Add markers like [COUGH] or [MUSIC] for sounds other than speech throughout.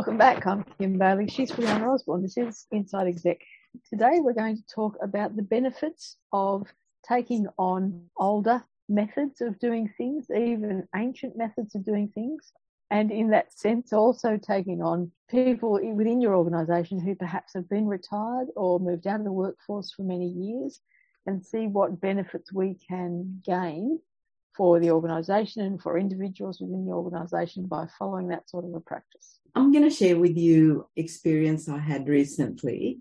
Welcome back. I'm Kim Bailey. She's Brianna Osborne. This is Inside Exec. Today we're going to talk about the benefits of taking on older methods of doing things, even ancient methods of doing things. And in that sense, also taking on people within your organisation who perhaps have been retired or moved out of the workforce for many years and see what benefits we can gain for the organisation and for individuals within the organisation by following that sort of a practice. I'm going to share with you experience I had recently.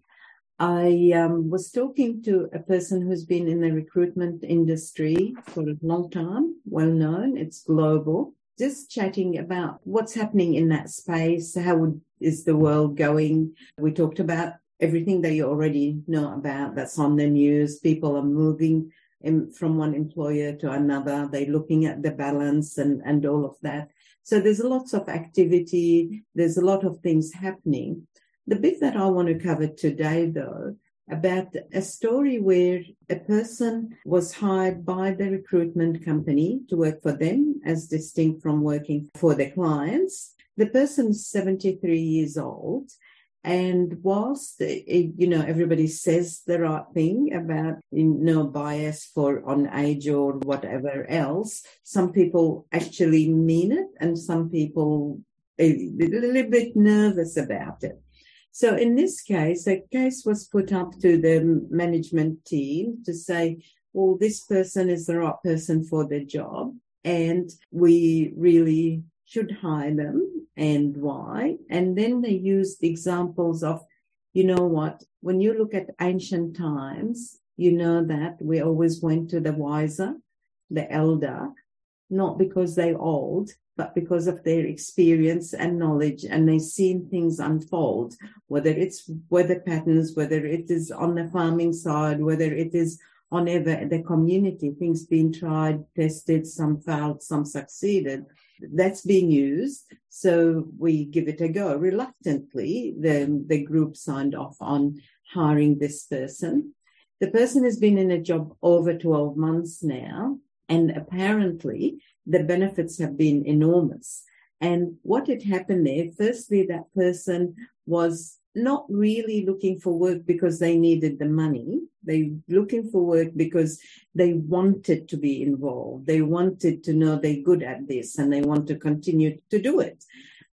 I um, was talking to a person who's been in the recruitment industry for a long time, well known, it's global. Just chatting about what's happening in that space, how is the world going. We talked about everything that you already know about that's on the news. People are moving in, from one employer to another. They're looking at the balance and, and all of that. So there's lots of activity. There's a lot of things happening. The bit that I want to cover today though, about a story where a person was hired by the recruitment company to work for them as distinct from working for the clients. The person's 73 years old and whilst eh, you know everybody says the right thing about no bias for on age or whatever else, some people actually mean it, and some people a little bit nervous about it. So in this case, a case was put up to the management team to say, well, this person is the right person for the job. And we really should hire them and why. And then they used examples of, you know what, when you look at ancient times, you know that we always went to the wiser, the elder, not because they're old, but because of their experience and knowledge and they've seen things unfold, whether it's weather patterns, whether it is on the farming side, whether it is on ever the community, things being tried, tested, some failed, some succeeded that's being used. So we give it a go. Reluctantly, the, the group signed off on hiring this person. The person has been in a job over 12 months now, and apparently the benefits have been enormous. And what had happened there, firstly, that person was not really looking for work because they needed the money. They looking for work because they wanted to be involved. They wanted to know they're good at this and they want to continue to do it.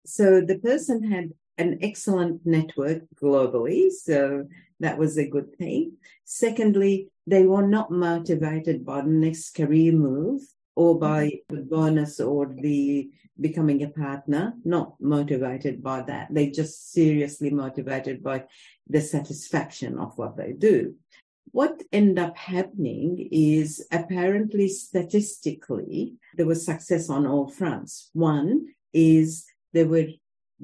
So the person had an excellent network globally. So that was a good thing. Secondly, they were not motivated by the next career move or by the bonus or the becoming a partner, not motivated by that. They're just seriously motivated by the satisfaction of what they do. What end up happening is apparently statistically, there was success on all fronts. One is there were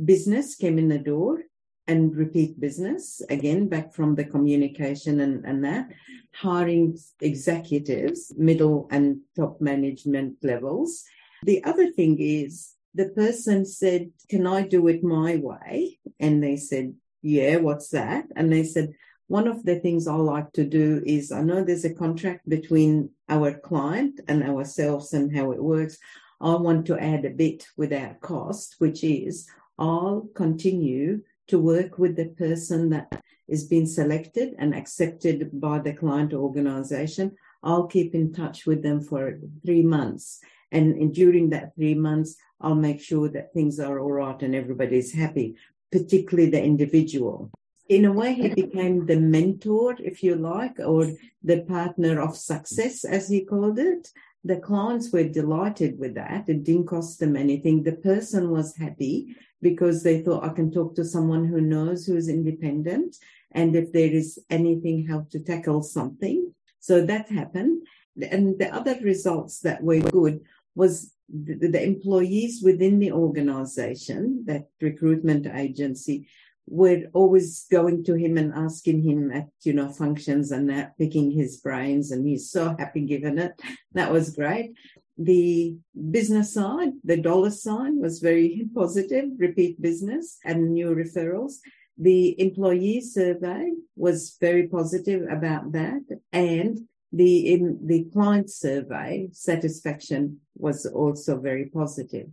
business came in the door and repeat business again back from the communication and, and that hiring executives middle and top management levels the other thing is the person said, Can I do it my way? And they said, Yeah, what's that? And they said, One of the things I like to do is I know there's a contract between our client and ourselves and how it works. I want to add a bit without cost, which is I'll continue to work with the person that is being selected and accepted by the client organization. I'll keep in touch with them for three months. And, and during that three months, I'll make sure that things are all right and everybody's happy, particularly the individual. In a way, he became the mentor, if you like, or the partner of success, as he called it. The clients were delighted with that. It didn't cost them anything. The person was happy because they thought I can talk to someone who knows who is independent. And if there is anything, how to tackle something. So that happened. And the other results that were good was the, the employees within the organization, that recruitment agency, were always going to him and asking him at you know functions and that picking his brains and he's so happy given it. That was great. The business side the dollar sign was very [LAUGHS] positive repeat business and new referrals. The employee survey was very positive about that and the in the client survey satisfaction was also very positive.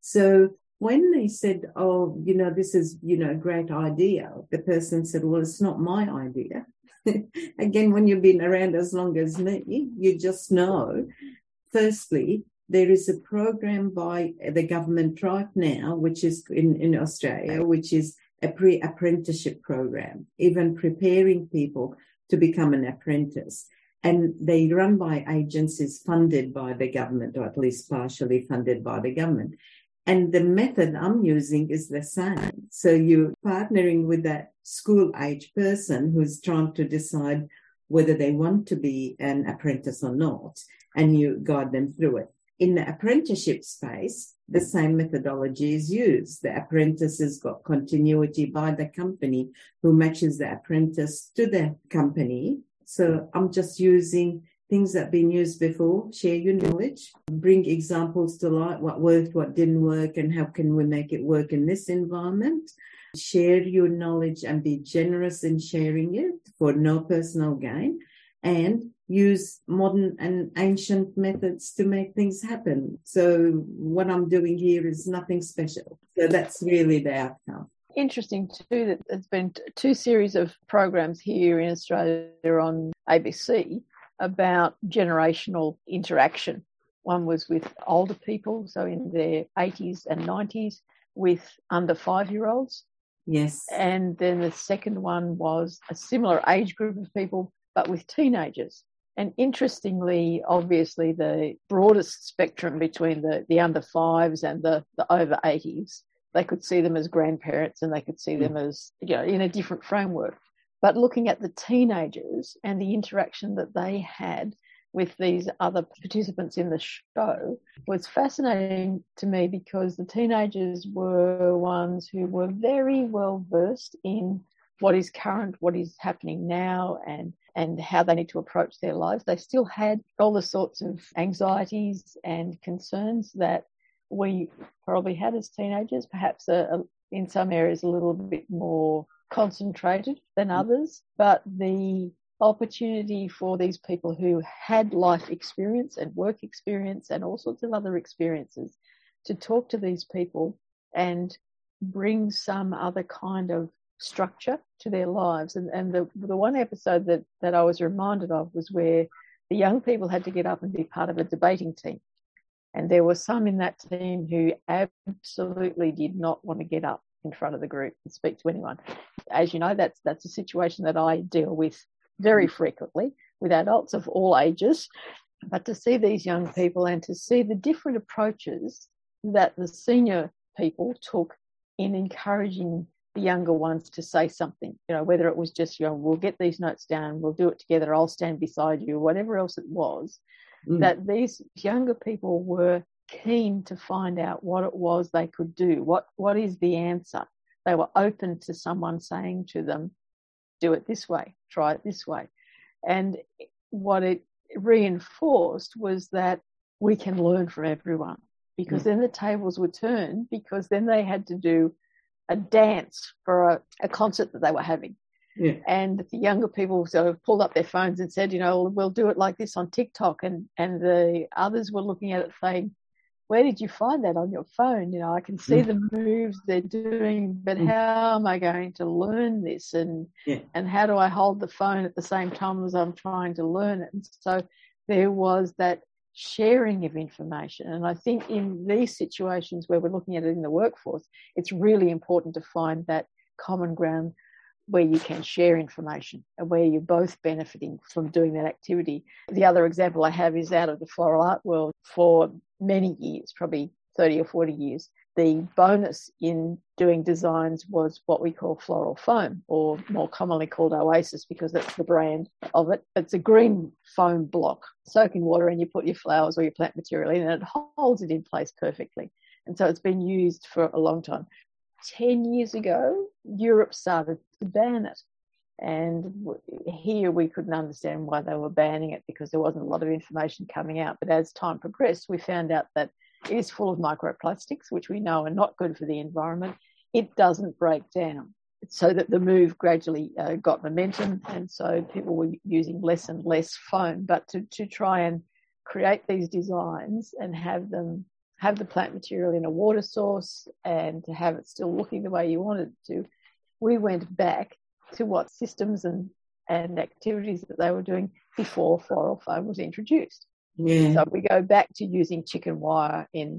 So when they said, Oh, you know, this is, you know, a great idea, the person said, Well, it's not my idea. [LAUGHS] Again, when you've been around as long as me, you just know. Firstly, there is a program by the government right now, which is in, in Australia, which is a pre apprenticeship program, even preparing people to become an apprentice. And they run by agencies funded by the government, or at least partially funded by the government. And the method I'm using is the same. So you're partnering with that school age person who's trying to decide whether they want to be an apprentice or not, and you guide them through it. In the apprenticeship space, the same methodology is used. The apprentice has got continuity by the company who matches the apprentice to the company. So I'm just using things that have been used before, share your knowledge, bring examples to light, what worked, what didn't work, and how can we make it work in this environment. Share your knowledge and be generous in sharing it for no personal gain. And use modern and ancient methods to make things happen. So what I'm doing here is nothing special. So that's really the outcome. Interesting too that there's been two series of programs here in Australia on ABC about generational interaction. One was with older people, so in their 80s and 90s, with under five year olds. Yes. And then the second one was a similar age group of people, but with teenagers. And interestingly, obviously, the broadest spectrum between the, the under fives and the, the over 80s, they could see them as grandparents and they could see hmm. them as, you know, in a different framework. But looking at the teenagers and the interaction that they had with these other participants in the show was fascinating to me because the teenagers were ones who were very well versed in what is current, what is happening now, and and how they need to approach their lives. They still had all the sorts of anxieties and concerns that we probably had as teenagers, perhaps a, a, in some areas a little bit more concentrated than mm. others. But the opportunity for these people who had life experience and work experience and all sorts of other experiences to talk to these people and bring some other kind of structure to their lives. And, and the, the one episode that, that I was reminded of was where the young people had to get up and be part of a debating team. And there were some in that team who absolutely did not want to get up in front of the group and speak to anyone. As you know, that's that's a situation that I deal with very mm-hmm. frequently with adults of all ages. But to see these young people and to see the different approaches that the senior people took in encouraging the younger ones to say something, you know, whether it was just, you know, we'll get these notes down, we'll do it together, I'll stand beside you, whatever else it was, mm. that these younger people were keen to find out what it was they could do. What, what is the answer? They were open to someone saying to them, do it this way, try it this way. And what it reinforced was that we can learn from everyone because mm. then the tables were turned because then they had to do a dance for a, a concert that they were having. Yeah. And the younger people sort of pulled up their phones and said, you know, we'll do it like this on TikTok. And, and the others were looking at it saying, where did you find that on your phone? You know, I can see the moves they're doing, but mm. how am I going to learn this? And, yeah. and how do I hold the phone at the same time as I'm trying to learn it? And so there was that sharing of information. And I think in these situations where we're looking at it in the workforce, it's really important to find that common ground where you can share information and where you're both benefiting from doing that activity. The other example I have is out of the floral art world for many years, probably 30 or 40 years the bonus in doing designs was what we call floral foam, or more commonly called Oasis because that's the brand of it. It's a green foam block, soak in water, and you put your flowers or your plant material in, and it holds it in place perfectly. And so it's been used for a long time. 10 years ago, Europe started to ban it. And here we couldn't understand why they were banning it because there wasn't a lot of information coming out. But as time progressed, we found out that it is full of microplastics, which we know are not good for the environment. It doesn't break down. So that the move gradually uh, got momentum, and so people were using less and less foam. But to, to try and create these designs and have them have the plant material in a water source and to have it still looking the way you wanted it to, we went back to what systems and, and activities that they were doing before floral foam was introduced. Yeah. So we go back to using chicken wire in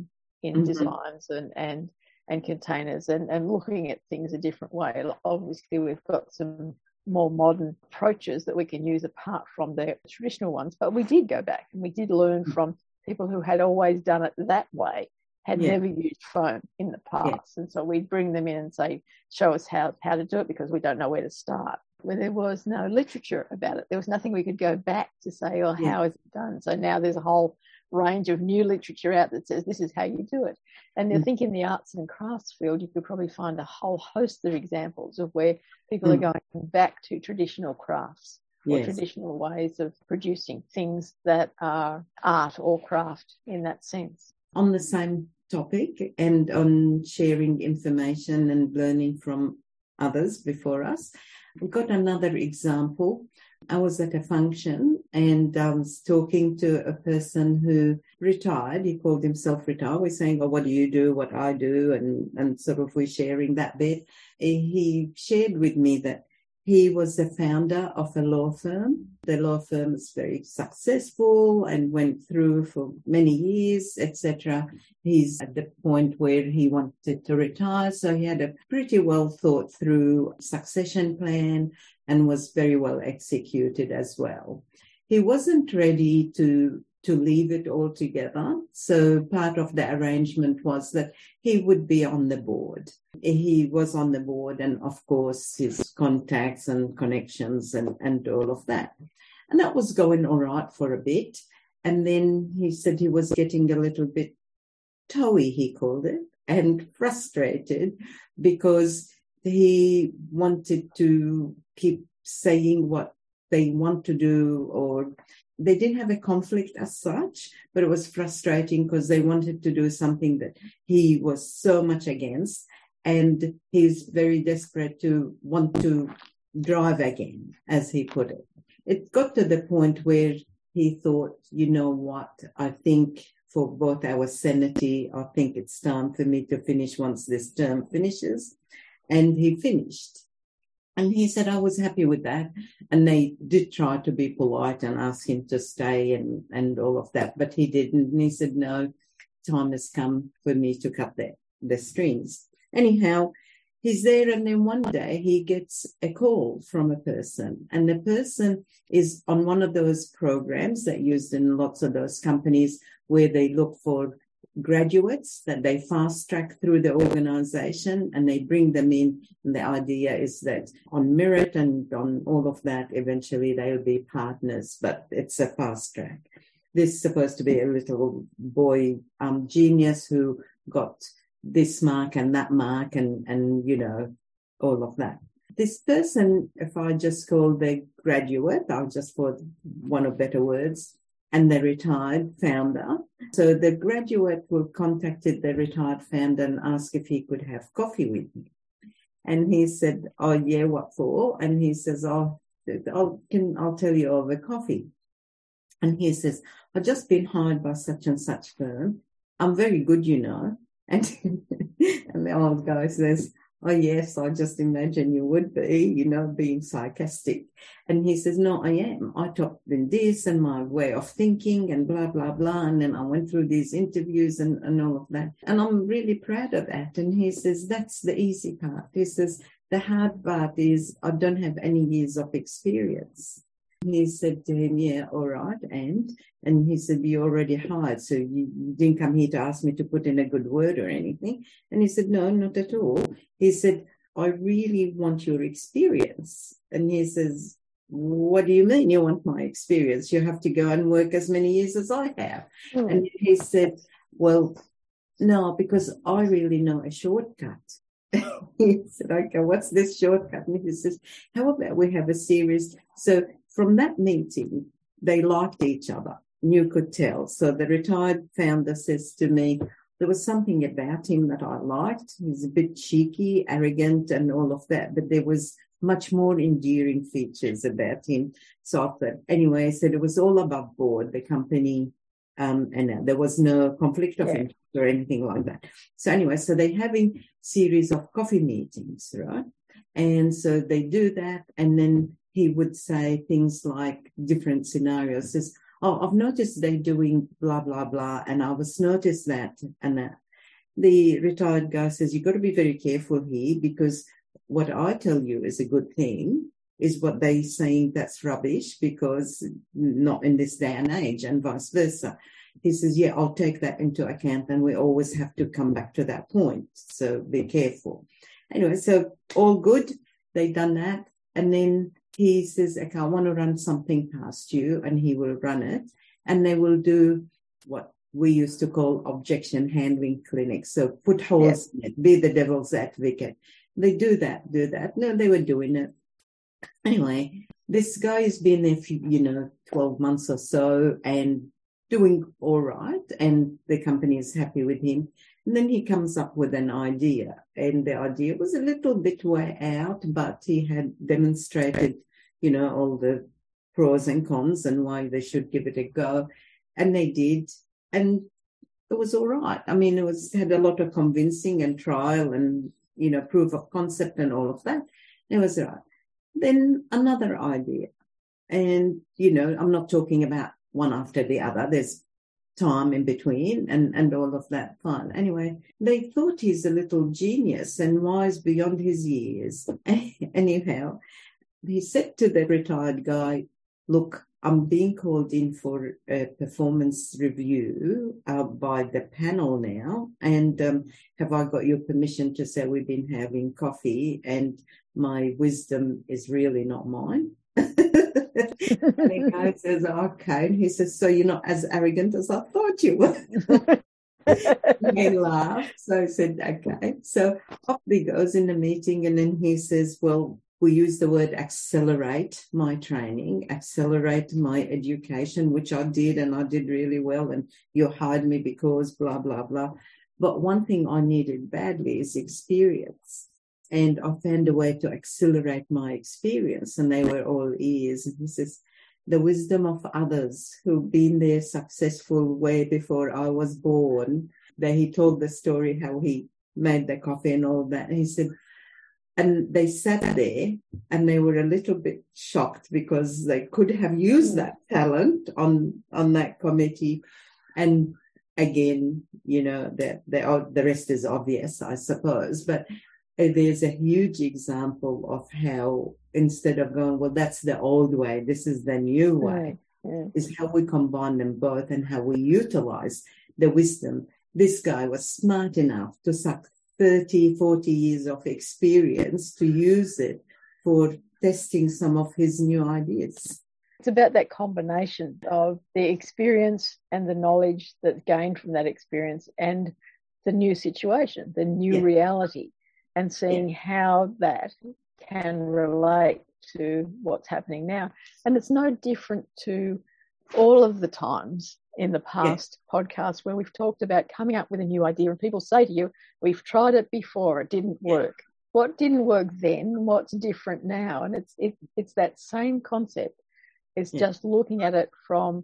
in Mhm. designs and and and containers and and looking at things a different way. Obviously, we've got some more modern approaches that we can use apart from the traditional ones, but we did go back and we did learn Mm. from people who had always done it that way, had Yeah. never used foam in the past, and so we'd bring them in and say, "Show us how how to do it," because we don't know where to start. Where there was no literature about it, there was nothing we could go back to say, "Oh, Yeah. how is it done?" So now there's a whole range of new literature out that says this is how you do it. And I Mm. think in the arts and crafts field, you could probably find a whole host of examples of where people are Mm. going back to traditional crafts or Yes. traditional ways of producing things that are art or craft in that sense. on the same topic and on sharing information and learning from others before us. We've got another example. I was at a function and I was talking to a person who retired. He called himself retired. We're saying, Oh, what do you do? What I do? And, and sort of we're sharing that bit. He shared with me that he was the founder of a law firm. The law firm is very successful and went through for many years, etc. He's at the point where he wanted to retire, so he had a pretty well thought through succession plan and was very well executed as well. He wasn't ready to to leave it altogether. So part of the arrangement was that he would be on the board. He was on the board and of course his contacts and connections and, and all of that. And that was going all right for a bit. And then he said he was getting a little bit toey, he called it, and frustrated because he wanted to keep saying what they want to do or they didn't have a conflict as such, but it was frustrating because they wanted to do something that he was so much against. And he's very desperate to want to drive again, as he put it. It got to the point where he thought, you know what, I think for both our sanity, I think it's time for me to finish once this term finishes. And he finished. And he said, I was happy with that. And they did try to be polite and ask him to stay and, and all of that, but he didn't. And he said, no, time has come for me to cut the, the strings. Anyhow, he's there. And then one day he gets a call from a person and the person is on one of those programs that used in lots of those companies where they look for graduates that they fast track through the organization and they bring them in. And the idea is that on merit and on all of that, eventually they'll be partners, but it's a fast track. This is supposed to be a little boy um, genius who got this mark and that mark and, and, you know, all of that. This person, if I just call the graduate, I'll just for one of better words, and the retired founder. So the graduate will contacted the retired founder and ask if he could have coffee with me. And he said, Oh yeah, what for? And he says, Oh, I'll, can, I'll tell you over coffee. And he says, I've just been hired by such and such firm. I'm very good, you know. And, [LAUGHS] and the old guy says, Oh, yes, I just imagine you would be, you know, being sarcastic. And he says, No, I am. I taught them this and my way of thinking and blah, blah, blah. And then I went through these interviews and, and all of that. And I'm really proud of that. And he says, That's the easy part. He says, The hard part is I don't have any years of experience. He said to him, Yeah, all right. And and he said, You already hired, so you, you didn't come here to ask me to put in a good word or anything. And he said, No, not at all. He said, I really want your experience. And he says, What do you mean you want my experience? You have to go and work as many years as I have. Mm. And he said, Well, no, because I really know a shortcut. [LAUGHS] he said, Okay, what's this shortcut? And he says, How about we have a series? So from that meeting, they liked each other. You could tell. So the retired founder says to me, there was something about him that I liked. He's a bit cheeky, arrogant, and all of that, but there was much more endearing features about him. So I thought, anyway, I said it was all above board, the company, um, and uh, there was no conflict of Yeah. interest or anything like that. So anyway, so they're having series of coffee meetings, right? And so they do that, and then he would say things like different scenarios. Says, "Oh, I've noticed they're doing blah blah blah, and I was noticed that and that." The retired guy says, "You've got to be very careful here because what I tell you is a good thing." Is what they saying that's rubbish because not in this day and age, and vice versa he says, yeah, I'll take that into account. And we always have to come back to that point. So be careful. Anyway, so all good. They done that. And then he says, okay, I want to run something past you. And he will run it. And they will do what we used to call objection handling clinics. So put holes in it, be the devil's advocate. They do that, do that. No, they were doing it. Anyway, this guy has been there for, you know, 12 months or so and doing all right and the company is happy with him. And then he comes up with an idea and the idea was a little bit way out, but he had demonstrated, you know, all the pros and cons and why they should give it a go. And they did. And it was all right. I mean, it was had a lot of convincing and trial and, you know, proof of concept and all of that. It was all right. Then another idea. And, you know, I'm not talking about one after the other. There's time in between and, and all of that fun. Anyway, they thought he's a little genius and wise beyond his years. [LAUGHS] Anyhow, he said to the retired guy, look, I'm being called in for a performance review uh, by the panel now. And um, have I got your permission to say we've been having coffee and my wisdom is really not mine? [LAUGHS] and the guy says, okay. And he says, so you're not as arrogant as I thought you were. [LAUGHS] he laughed. So I said, okay. So off he goes in the meeting and then he says, well, we use the word accelerate my training, accelerate my education, which I did and I did really well. And you hired me because blah, blah, blah. But one thing I needed badly is experience and I found a way to accelerate my experience. And they were all ears. And he says, the wisdom of others who've been there successful way before I was born. That he told the story how he made the coffee and all that. And he said, and they sat there and they were a little bit shocked because they could have used that talent on on that committee. And again, you know, the the, the rest is obvious, I suppose. But there's a huge example of how instead of going, well, that's the old way, this is the new way, right. is how we combine them both and how we utilize the wisdom. This guy was smart enough to suck 30, 40 years of experience to use it for testing some of his new ideas. It's about that combination of the experience and the knowledge that's gained from that experience and the new situation, the new yeah. reality and seeing yeah. how that can relate to what's happening now. And it's no different to all of the times in the past yeah. podcasts where we've talked about coming up with a new idea and people say to you, we've tried it before, it didn't work. What didn't work then? What's different now? And it's it, it's that same concept. It's yeah. just looking at it from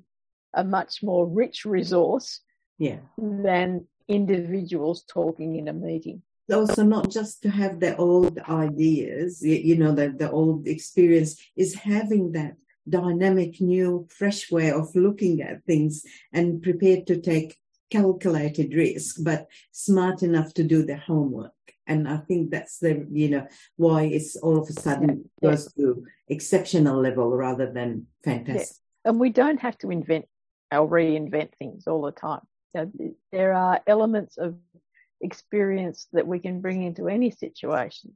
a much more rich resource yeah. than individuals talking in a meeting also not just to have the old ideas, you know, the, the old experience is having that dynamic, new, fresh way of looking at things and prepared to take calculated risk, but smart enough to do the homework. And I think that's the, you know, why it's all of a sudden yeah. goes to exceptional level rather than fantastic. Yeah. And we don't have to invent or reinvent things all the time. there are elements of experience that we can bring into any situation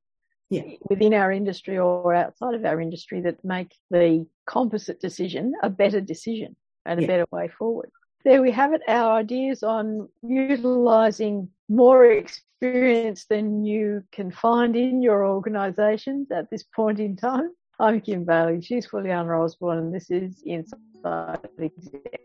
yeah. within our industry or outside of our industry that make the composite decision a better decision and a better way forward. There we have it, our ideas on utilizing more experience than you can find in your organizations at this point in time. I'm Kim Bailey. She's Juliana Osborne, and this is Inside Exec.